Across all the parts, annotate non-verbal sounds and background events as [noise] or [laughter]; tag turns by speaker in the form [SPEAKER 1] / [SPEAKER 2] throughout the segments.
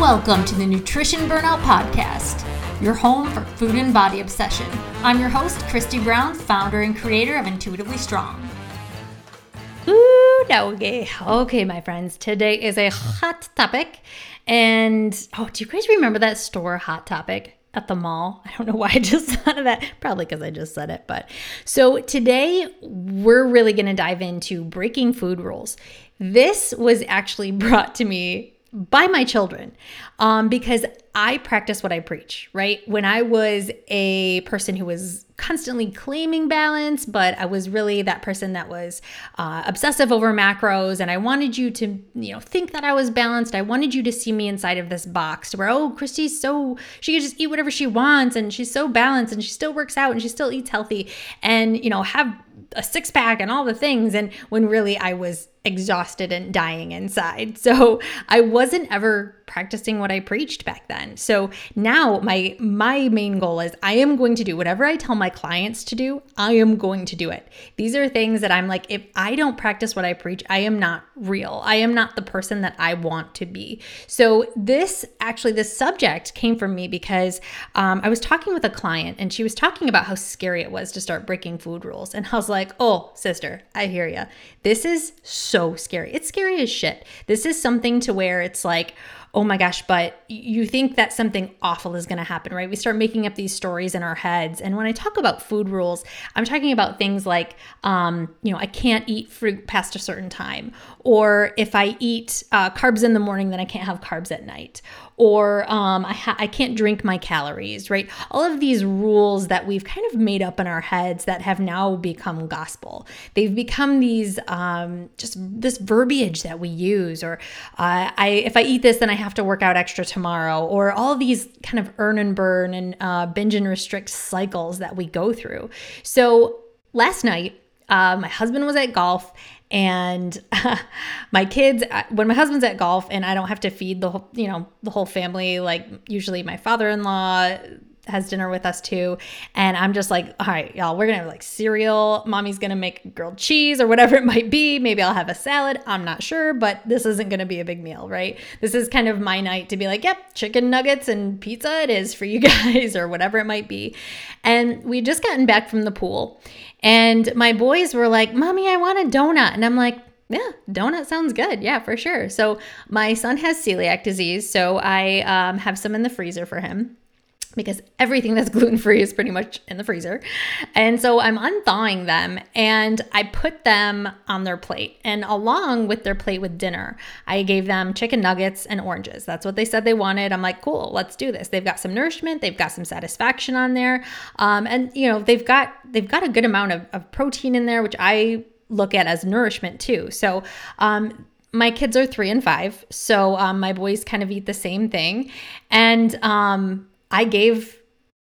[SPEAKER 1] Welcome to the Nutrition Burnout Podcast, your home for food and body obsession. I'm your host, Christy Brown, founder and creator of Intuitively Strong. Ooh, doggy. Okay, my friends, today is a hot topic. And oh, do you guys remember that store, Hot Topic? At the mall. I don't know why I just [laughs] thought of that. Probably because I just said it. But so today we're really going to dive into breaking food rules. This was actually brought to me by my children um, because I practice what I preach, right? When I was a person who was constantly claiming balance, but I was really that person that was uh, obsessive over macros, and I wanted you to, you know, think that I was balanced. I wanted you to see me inside of this box where, oh, Christy's so she can just eat whatever she wants, and she's so balanced, and she still works out, and she still eats healthy, and you know, have a six pack and all the things. And when really I was exhausted and dying inside. So I wasn't ever practicing what I preached back then. So now my my main goal is I am going to do whatever I tell my clients to do, I am going to do it. These are things that I'm like if I don't practice what I preach, I am not real. I am not the person that I want to be. So this actually this subject came from me because um, I was talking with a client and she was talking about how scary it was to start breaking food rules and I was like, "Oh, sister, I hear you. This is so scary. It's scary as shit. This is something to where it's like oh my gosh, but you think that something awful is going to happen, right? We start making up these stories in our heads. And when I talk about food rules, I'm talking about things like, um, you know, I can't eat fruit past a certain time, or if I eat uh, carbs in the morning, then I can't have carbs at night, or um, I, ha- I can't drink my calories, right? All of these rules that we've kind of made up in our heads that have now become gospel. They've become these um, just this verbiage that we use, or uh, I if I eat this, then I have to work out extra tomorrow, or all these kind of earn and burn and uh, binge and restrict cycles that we go through. So last night, uh, my husband was at golf and [laughs] my kids uh, when my husband's at golf and i don't have to feed the whole you know the whole family like usually my father-in-law has dinner with us too and i'm just like all right y'all we're gonna have like cereal mommy's gonna make grilled cheese or whatever [laughs] it might be maybe i'll have a salad i'm not sure but this isn't gonna be a big meal right this is kind of my night to be like yep chicken nuggets and pizza it is for you [laughs] guys or whatever it might be and we just gotten back from the pool and my boys were like, Mommy, I want a donut. And I'm like, yeah, donut sounds good. Yeah, for sure. So my son has celiac disease. So I um, have some in the freezer for him because everything that's [laughs] gluten free is pretty much in the freezer. And so I'm unthawing them and I put them on their plate. And along with their plate with dinner, I gave them chicken nuggets and oranges. That's what they said they wanted. I'm like, cool, let's do this. They've got some nourishment, they've got some satisfaction on there. Um, and you know, they've got they've got a good amount of, of protein in there, which I look at as nourishment too. So um my kids are three and five, so um, my boys kind of eat the same thing, and um, I gave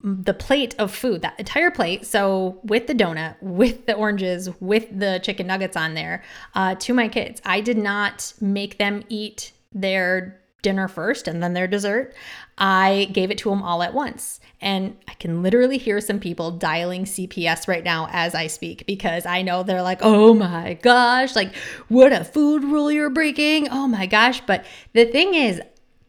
[SPEAKER 1] the plate of food, that entire plate, so with the donut, with the oranges, with the chicken nuggets on there, uh, to my kids. I did not make them eat their dinner first and then their dessert. I gave it to them all at once. And I can literally hear some people dialing CPS right now as I speak because I know they're like, oh my gosh, like what a food rule you're breaking. Oh my gosh. But the thing is,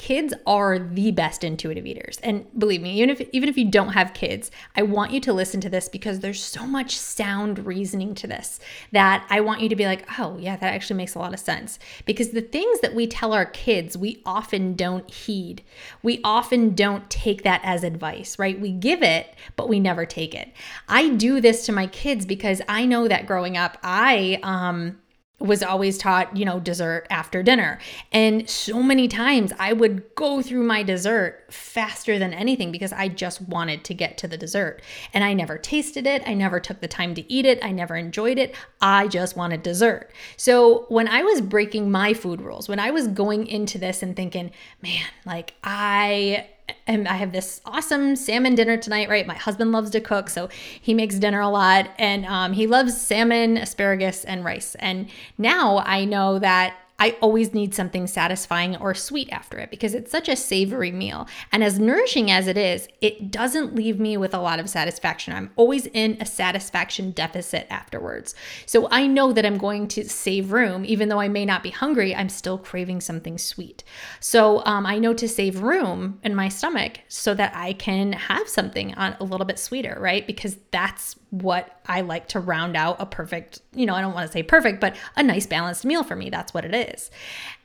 [SPEAKER 1] kids are the best intuitive eaters. And believe me, even if even if you don't have kids, I want you to listen to this because there's so much sound reasoning to this that I want you to be like, "Oh, yeah, that actually makes a lot of sense." Because the things that we tell our kids, we often don't heed. We often don't take that as advice, right? We give it, but we never take it. I do this to my kids because I know that growing up, I um was always taught, you know, dessert after dinner. And so many times I would go through my dessert faster than anything because I just wanted to get to the dessert. And I never tasted it. I never took the time to eat it. I never enjoyed it. I just wanted dessert. So when I was breaking my food rules, when I was going into this and thinking, man, like I and I have this awesome salmon dinner tonight, right? My husband loves to cook, so he makes dinner a lot, and um, he loves salmon, asparagus, and rice. And now I know that I always need something satisfying or sweet after it because it's such a savory meal. And as nourishing as it is, it doesn't leave me with a lot of satisfaction. I'm always in a satisfaction deficit afterwards. So I know that I'm going to save room, even though I may not be hungry, I'm still craving something sweet. So um, I know to save room in my stomach so that I can have something on a little bit sweeter, right? Because that's what I like to round out a perfect, you know, I don't want to say perfect, but a nice balanced meal for me. That's what it is.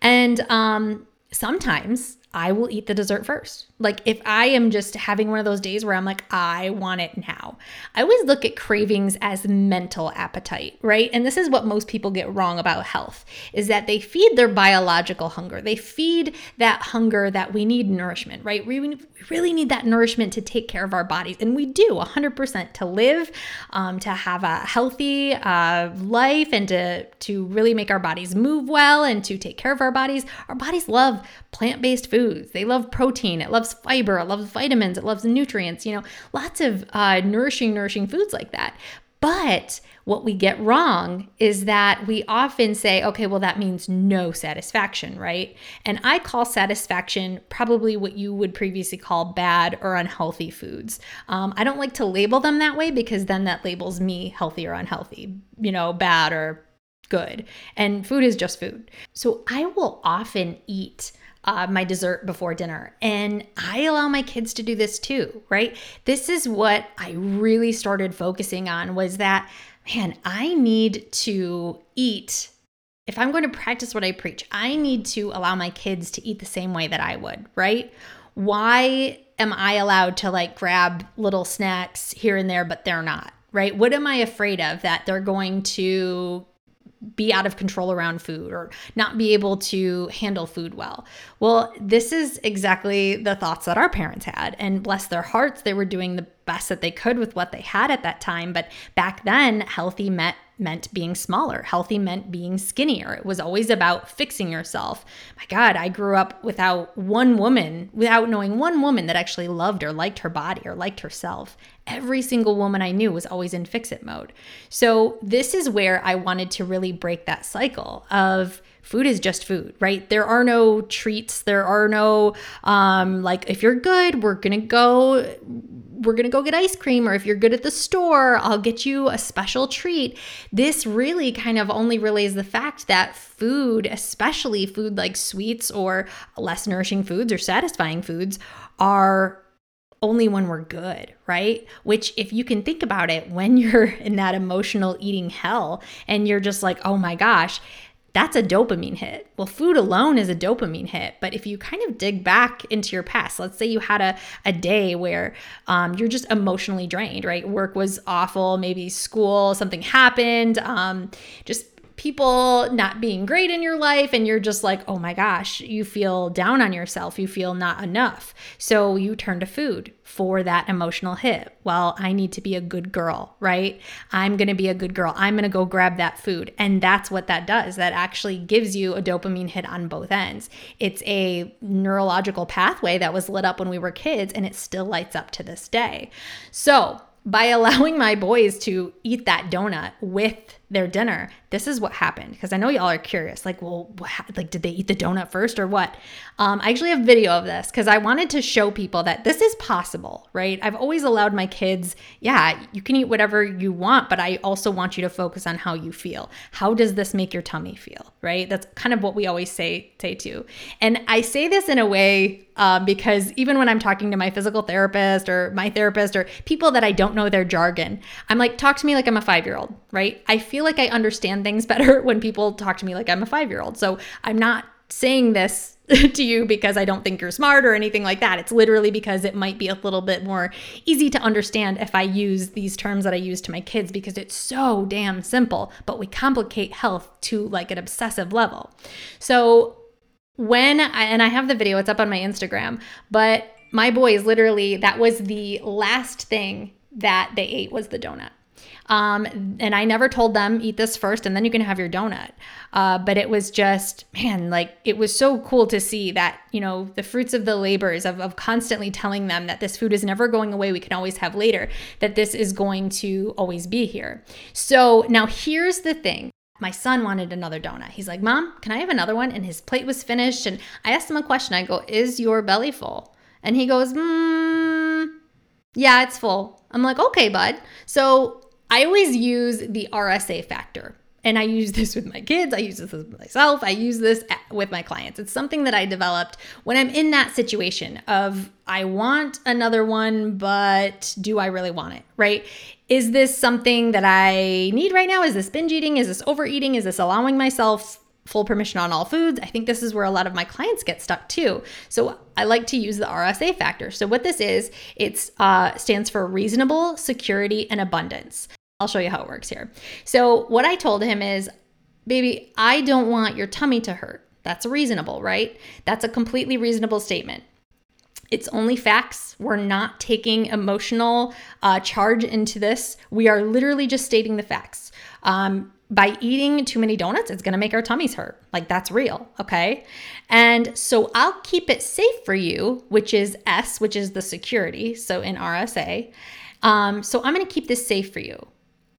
[SPEAKER 1] And um, sometimes I will eat the dessert first. Like if I am just having one of those days where I'm like, I want it now. I always look at cravings as mental appetite, right? And this is what most people get wrong about health is that they feed their biological hunger. They feed that hunger that we need nourishment, right? We really need that nourishment to take care of our bodies. And we do 100% to live, um, to have a healthy uh, life and to, to really make our bodies move well and to take care of our bodies. Our bodies love plant-based foods. They love protein. It loves fiber, it loves vitamins, it loves nutrients, you know, lots of uh, nourishing, nourishing foods like that. But what we get wrong is that we often say, okay, well, that means no satisfaction, right? And I call satisfaction probably what you would previously call bad or unhealthy foods. Um, I don't like to label them that way because then that labels me healthy or unhealthy, you know, bad or good. And food is just food. So I will often eat uh, my dessert before dinner. And I allow my kids to do this too, right? This is what I really started focusing on was that, man, I need to eat. If I'm going to practice what I preach, I need to allow my kids to eat the same way that I would, right? Why am I allowed to like grab little snacks here and there, but they're not? Right? What am I afraid of that they're going to be out of control around food or not be able to handle food well. Well, this is exactly the thoughts that our parents had. And bless their hearts, they were doing the best that they could with what they had at that time. But back then, healthy meant meant being smaller. Healthy meant being skinnier. It was always about fixing yourself. My God, I grew up without one woman, without knowing one woman that actually loved or liked her body or liked herself. Every single woman I knew was always in fix it mode. So, this is where I wanted to really break that cycle of food is just food, right? There are no treats. There are no, um, like, if you're good, we're to go we're to go get ice cream, or if you're good at the store, I'll get you a special treat. This really kind of only relays the fact that food, especially food like sweets or less nourishing foods or satisfying foods, are only when we're good, right? Which, if you can think about it, when [laughs] you're in that emotional eating hell and you're just like, oh my gosh, that's a dopamine hit. Well, food alone is a dopamine hit. But if you kind of dig back into your past, let's say you had a, a day where um, you're just emotionally drained, right? Work was awful, maybe school, something happened, um, just people not being great in your life and you're just like, oh my gosh, you feel down on yourself, you feel not enough. So you turn to food for that emotional hit. Well, I need to be a good girl, right? I'm going to be a good girl. I'm going to go grab that food. And that's what that does. That actually gives you a dopamine hit on both ends. It's a neurological pathway that was lit up when we were kids and it still lights up to this day. So, by [laughs] allowing my boys to eat that donut with their dinner, this is what happened. Because I know y'all are curious, like, well, what, like, did they eat the donut first or what? Um, I actually have video of this because I wanted to show people that this is possible, right? I've always allowed my kids, yeah, you can eat whatever you want, but I also want you to focus on how you feel. How does this make your tummy feel, right? That's kind of what we always say say too. And I say this in a way um, because even when I'm talking to my physical therapist or my therapist or people that I don't know their jargon, I'm like, talk to me like I'm a five year old, right? I feel feel like I understand things [laughs] better when people talk to me like I'm a five year old. So I'm not saying this [laughs] to you because I don't think you're smart or anything like that. It's literally because it might be a little bit more easy to understand if I use these terms that I use to my kids because it's so damn simple, but we complicate health to like an obsessive level. So when I, and I have the video, it's up on my Instagram, but my boys literally, that was the last thing that they ate was the donut. Um, and I never told them eat this first and then you can have your donut. Uh, but it was just, man, like it was so cool to see that, you know, the fruits of the labors of, of constantly telling them that this food is never going away. We can always have later, that this is going to always be here. So now here's the thing my son wanted another donut. He's like, Mom, can I have another one? And his plate was finished. And I asked him a question. I go, Is your belly full? And he goes, Hmm, yeah, it's full. I'm like, Okay, bud. So I always use the RSA factor. And I use this with my kids. I use this with myself. I use this with my clients. It's something that I developed when I'm in that situation of I want another one, but do I really want it? Right? Is this something that I need right now? Is this binge eating? Is this overeating? Is this allowing myself full permission on all foods? I think this is where a lot of my clients get stuck too. So I like to use the RSA factor. So what this is, it uh, stands for reasonable, security, and abundance. I'll show you how it works here. So, what I told him is, baby, I don't want your tummy to hurt. That's reasonable, right? That's a completely reasonable statement. It's only facts. We're not taking emotional uh, charge into this. We are literally just stating the facts. Um, by eating too many donuts, it's gonna make our tummies hurt. Like that's real, okay? And so I'll keep it safe for you, which is S, which is the security. So in RSA. Um, so I'm gonna keep this safe for you.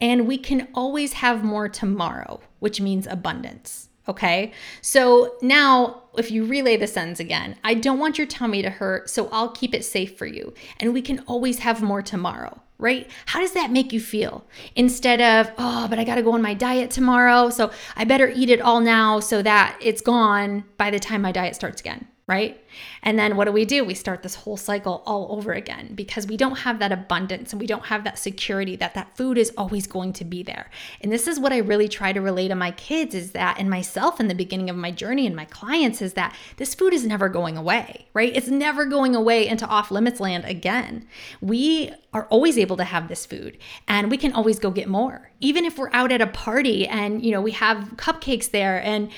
[SPEAKER 1] And we can always have more tomorrow, which means abundance. Okay. So now, if you relay the sentence again, I don't want your tummy to hurt, so I'll keep it safe for you. And we can always have more tomorrow, right? How does that make you feel? Instead of, oh, but I got to go on my diet tomorrow, so I better eat it all now so that it's gone by the time my diet starts again, right? And then what do we do? We start this whole cycle all over again because we don't have that abundance and we don't have that security that that food is always going to be there. And this is what I really try to relay to my kids is that and myself in the beginning of my journey and my clients is that this food is never going away, right? It's never going away into off limits land again. We are always able to have this food and we can always go get more. Even if we're out at a party and you know we have cupcakes there and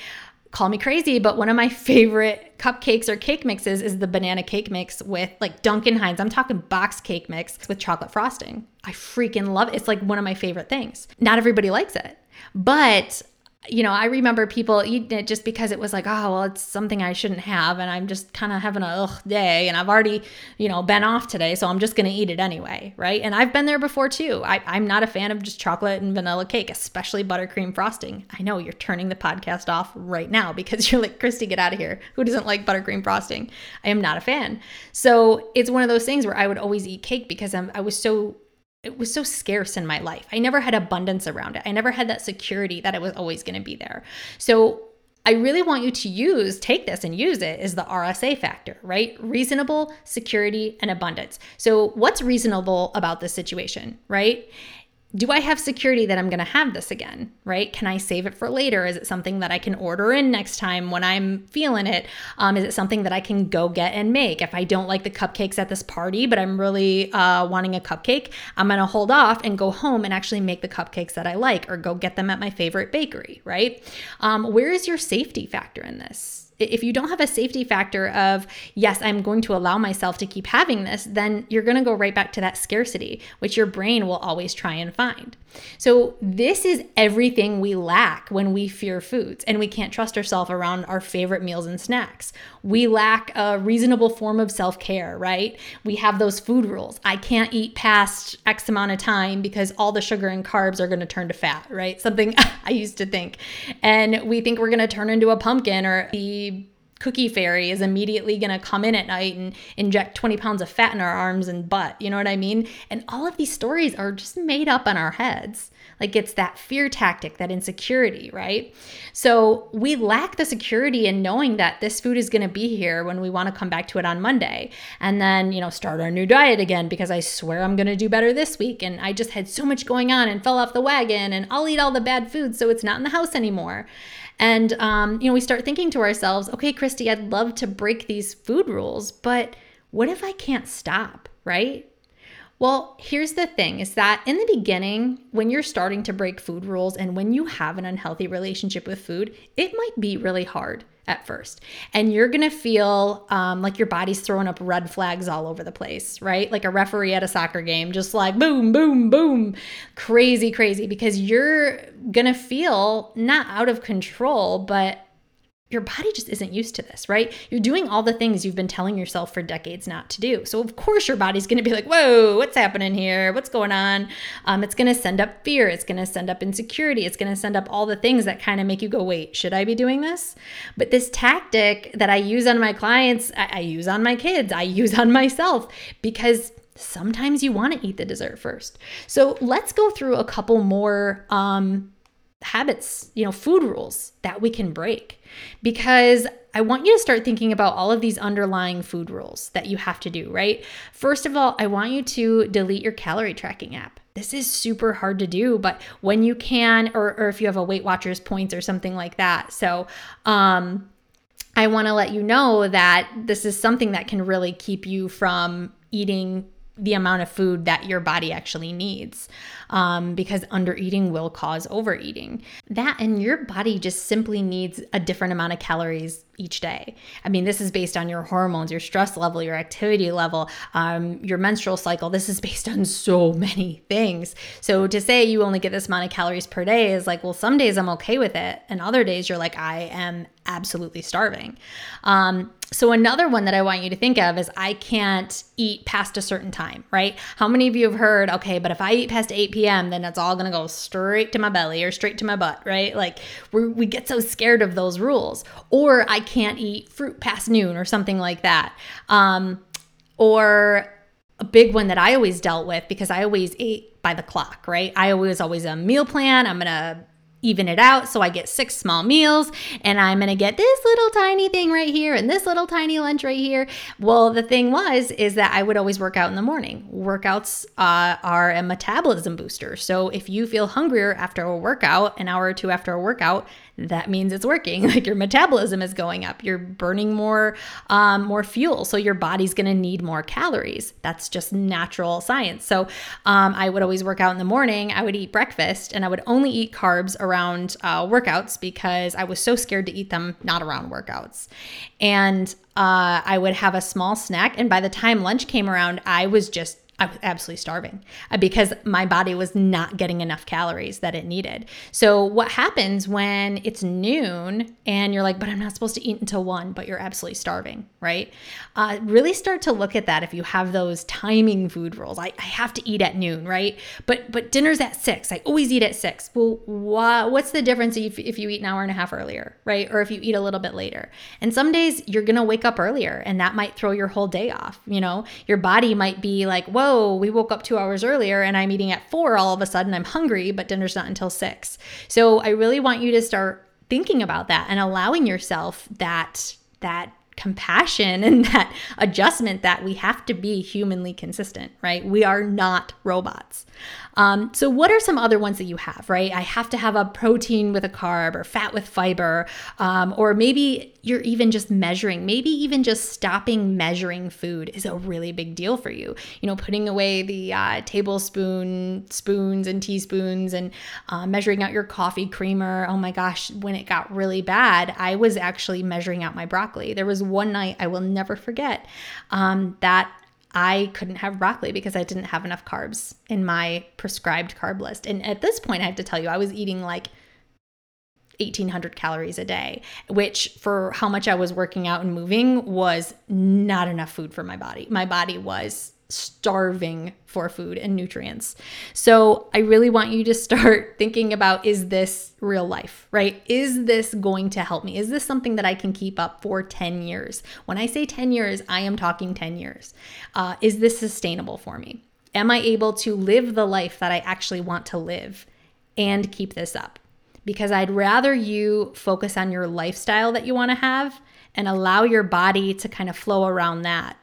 [SPEAKER 1] call me crazy, but one of my favorite cupcakes or cake mixes is the banana cake mix with like Duncan Hines. I'm talking box cake mix with chocolate frosting. I freaking love it. It's like one of my favorite things. Not everybody likes it, but you know, I remember people eating it just because it was like, oh, well, it's something I shouldn't have. And I'm just kind of having a ugh day. And I've already, you know, been off today. So I'm just going to eat it anyway. Right. And I've been there before too. I, I'm not a fan of just chocolate and vanilla cake, especially buttercream frosting. I know you're turning the podcast off right now because [laughs] you're like, Christy, get out of here. Who doesn't like buttercream frosting? I am not a fan. So it's one of those things where I would always eat cake because I'm, I was so it was so scarce in my life. I never had abundance around it. I never had that security that it was always going to be there. So I really want you to use, take this and use it is the RSA factor, right? Reasonable, security, and abundance. So, what's reasonable about this situation, right? Do I have security that I'm going to have this again, right? Can I save it for later? Is it something that I can order in next time when I'm feeling it? Um, is it something that I can go get and make? If I don't like the cupcakes at this party, but I'm really uh, wanting a cupcake, I'm going to hold off and go home and actually make the cupcakes that I like or go get them at my favorite bakery, right? Um, where is your safety factor in this? If you don't have a safety factor of, yes, I'm going to allow myself to keep having this, then you're going to go right back to that scarcity, which your brain will always try and find. So, this is everything we lack when we fear foods and we can't trust ourselves around our favorite meals and snacks. We lack a reasonable form of self care, right? We have those food rules. I can't eat past X amount of time because all the sugar and carbs are going to turn to fat, right? Something [laughs] I used to think. And we think we're going to turn into a pumpkin or cookie fairy is immediately going to come in at night and inject 20 pounds of fat in our arms and butt. You know what I mean? And all of these stories are just made up in our heads. Like it's that fear tactic, that insecurity, right? So we lack the security in knowing that this food is going to be here when we want to come back to it on Monday and then, you know, start our new diet again because I swear I'm going to do better this week. And I just had so much going on and fell off the wagon and I'll eat all the bad food so it's not in the house anymore. And, um, you know, we start thinking to ourselves, okay, Christy, I'd love to break these food rules, but what if I can't stop, right? Well, here's the thing is that in the beginning, when you're starting to break food rules and when you have an unhealthy relationship with food, it might be really hard at first. And you're going to feel um, like your body's throwing up red flags all over the place, right? Like a referee at a soccer game, just like boom, boom, boom, crazy, crazy, because you're going to feel not out of control, but your body just isn't used to this, right? You're doing all the things you've been telling yourself for decades not to do. So, of course, your body's gonna be like, whoa, what's happening here? What's going on? Um, it's gonna send up fear. It's gonna send up insecurity. It's gonna send up all the things that kind of make you go, wait, should I be doing this? But this tactic that I use on my clients, I, I use on my kids, I use on myself because sometimes you want to eat the dessert first. So let's go through a couple more um, habits, you know, food rules that we can break because I want you to start thinking about all of these underlying food rules that you have to do, right? First of all, I want you to delete your calorie tracking app. This is super hard to do, but when you can, or, or if you have a Weight Watchers points or something like that. So, um, I want to let you know that this is something that can really keep you from eating the amount of food that your body actually needs um, because under eating will cause overeating. That and your body just simply needs a different amount of calories each day. I mean, this is based on your hormones, your stress level, your activity level, um, your menstrual cycle. This is [laughs] based on so many things. So to say you only get this amount of calories per day is like, well, some days I'm okay with it, and other days you're like, I am absolutely starving. Um, so, another one that I want you to think of is I can't eat past a certain time, right? How many of you have heard, okay, but if I eat past 8 p.m., then it's all gonna go straight to my belly or straight to my butt, right? Like we we get so scared of those rules. Or I can't eat fruit past noon or something like that. Um, or a big one that I always dealt with because I always ate by the clock, right? I always always a meal plan. I'm gonna even it out. So I get six small meals and I'm going to get this little tiny thing right here and this little tiny lunch right here. Well, the thing was, is that I would always work out in the morning. Workouts uh, are a metabolism booster. So if you feel hungrier after a workout, an hour or two after a workout, that means it's working. [laughs] Like your metabolism is going up. You're burning more, um, more fuel. So your body's going to need more calories. That's just natural science. So um, I would always work out in the morning. I would eat breakfast and I would only eat carbs around uh, workouts because I was so scared to eat them not around workouts. And uh, I would have a small snack. And by the time lunch came around, I was just I was absolutely starving uh, because my body was not getting enough calories that it needed. So, what happens when it's noon and you're like, but I'm not supposed to eat until one, but you're absolutely starving, right? Uh, really start to look at that if you have those timing food rules. I, I have to eat at noon, right? But but dinner's at six. I always eat at six. Well, wh- what's the difference if, if you eat an hour and a half earlier, right? Or if you eat a little bit later? And some days you're going to wake up earlier and that might throw your whole day off. You know, your body might be like, whoa oh, we woke up two hours earlier and I'm eating at four all of a sudden. I'm hungry, but dinner's not until six. So I really want you to start thinking about that and allowing yourself that that compassion and [laughs] that adjustment that we have to be humanly consistent, right? We are not robots. Um, so, what are some other ones that you have, right? I have to have a protein with a carb or fat with fiber, um, or maybe you're even just measuring, maybe even just stopping measuring food is a really big deal for you. You know, putting away the uh, tablespoon spoons and teaspoons and uh, measuring out your coffee creamer. Oh my gosh, when it got really bad, I was actually measuring out my broccoli. There was one night I will never forget um, that I couldn't have broccoli because I didn't have enough carbs in my prescribed carb list. And at this point, I have to tell you, I was eating like 1800 calories a day, which for how much I was working out and moving was not enough food for my body. My body was starving for food and nutrients. So I really want you to start [laughs] thinking about is this real life, right? Is this going to help me? Is this something that I can keep up for 10 years? When I say 10 years, I am talking 10 years. Uh, is this sustainable for me? Am I able to live the life that I actually want to live and keep this up? Because I'd rather you focus on your lifestyle that you want to have and allow your body to kind of flow around that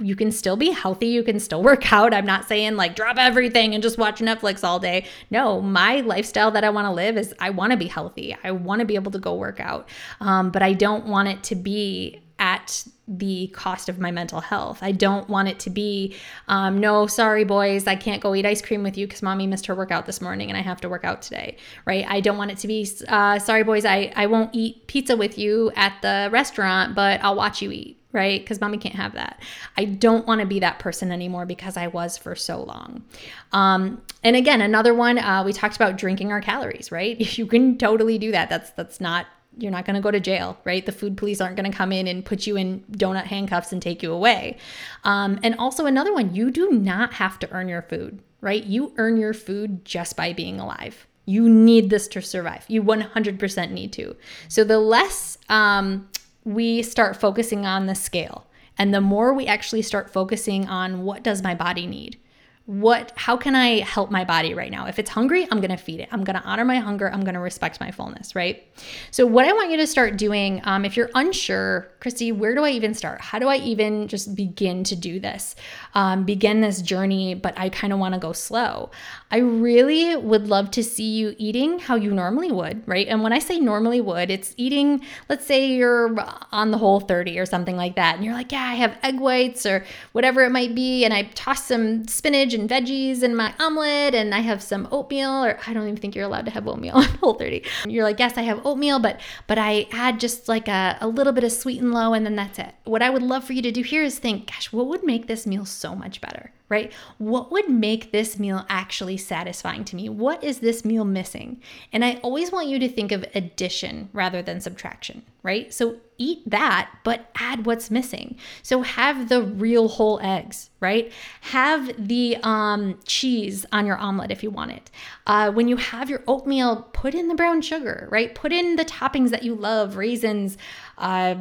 [SPEAKER 1] you can still be healthy. You can still [laughs] work out. I'm not saying like drop everything and just watch Netflix all day. No, my lifestyle that I want to live is I want to be healthy. I want to be able to go work out. Um, but I don't want it to be at the cost of my mental health. I don't want it to be, um, no, sorry, boys, I can't go eat ice cream with you because mommy missed her workout this morning and I have to work out today, right? I don't want it to be, uh, sorry, boys, I, I won't eat pizza with you at the restaurant, but I'll watch you eat right? Because mommy can't have that. I don't want to be that person anymore because I was for so long. Um, and again, another one, uh, we talked about drinking our calories, right? [laughs] You can totally do that. That's that's not you're not going to go to jail, right? The food police aren't going to come in and put you in donut handcuffs and take you away. Um, and also, another one, you do not have to earn your food, right? You earn your food just by being alive. You need this to survive. You 100% need to. So, the less um, we start focusing on the scale, and the more we actually start focusing on what does my body need, what how can i help my body right now? If it's hungry i'm going to feed it. I'm going to honor my hunger. I'm going to respect my fullness right? So what i want you to start doing um, if you're unsure christy where do i even start? How do i even just begin to do this? Um, begin this journey but i kind of want to go slow. I really would love to see you eating how you normally would right? And when i say normally would it's eating let's say you're on the whole 30 or something like that and you're like yeah i have egg whites or whatever it might be and i toss some spinach and veggies in my omelet and I have some oatmeal or I don't even think you're allowed to have oatmeal [laughs] on Whole 30. You're like, yes, I have oatmeal, but but I add just like a, a little bit of Sweet'N Low and then that's it. What I would love for you to do here is think, gosh, what would make this meal so much better? Right? What would make this meal actually satisfying to me? What is this meal missing? And I always want you to think of addition rather than subtraction, right? So eat that, but add what's missing. So have the real whole eggs, right? Have the um, cheese on your omelet if you want it. Uh, when you have your oatmeal, put in the brown sugar, right? Put in the toppings that you love, raisins, uh,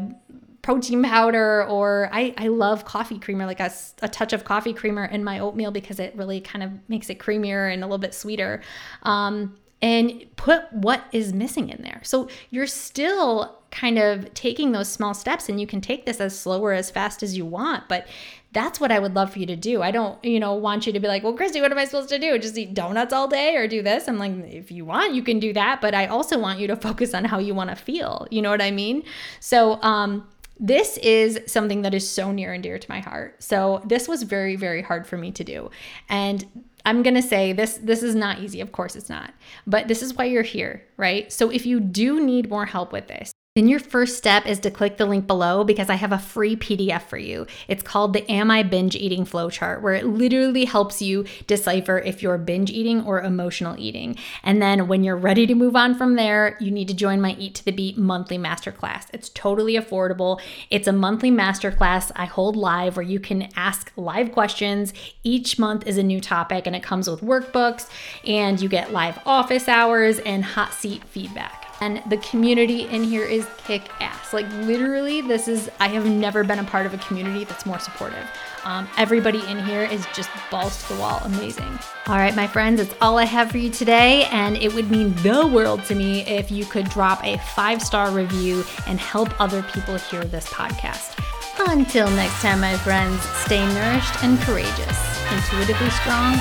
[SPEAKER 1] protein powder or I, I love coffee creamer, like a, a touch of coffee creamer in my oatmeal because it really kind of makes it creamier and a little bit sweeter. Um, and put what is missing in there. So you're still kind of taking those small steps and you can take this as slow or as fast as you want, but that's what I would love for you to do. I don't, you know, want you to be like, well, Christy, what am I supposed to do? Just eat donuts all day or do this? I'm like, if you want, you can do that. But I also want you to focus on how you want to feel. You know what I mean? So, um, this is something that is so near and dear to my heart. So this was very very hard for me to do. And I'm going to say this this is not easy. Of course it's not. But this is why you're here, right? So if you do need more help with this, then your first step is to click the link below because I have a free PDF for you. It's called the Am I Binge Eating Flowchart, where it literally helps you decipher if you're binge eating or emotional eating. And then when you're ready to move on from there, you need to join my Eat to the Beat monthly masterclass. It's totally affordable. It's a monthly masterclass I hold live where you can ask live questions. Each month is a new topic and it comes with workbooks and you get live office hours and hot seat feedback and the community in here is kick ass. Like, literally, this is, I have never been a part of a community that's more supportive. Um, everybody in here is just balls to the wall, amazing. All right, my friends, it's all I have for you today, and it would mean the world to me if you could drop a five star review and help other people hear this podcast. Until next time, my friends, stay nourished and courageous. Intuitively strong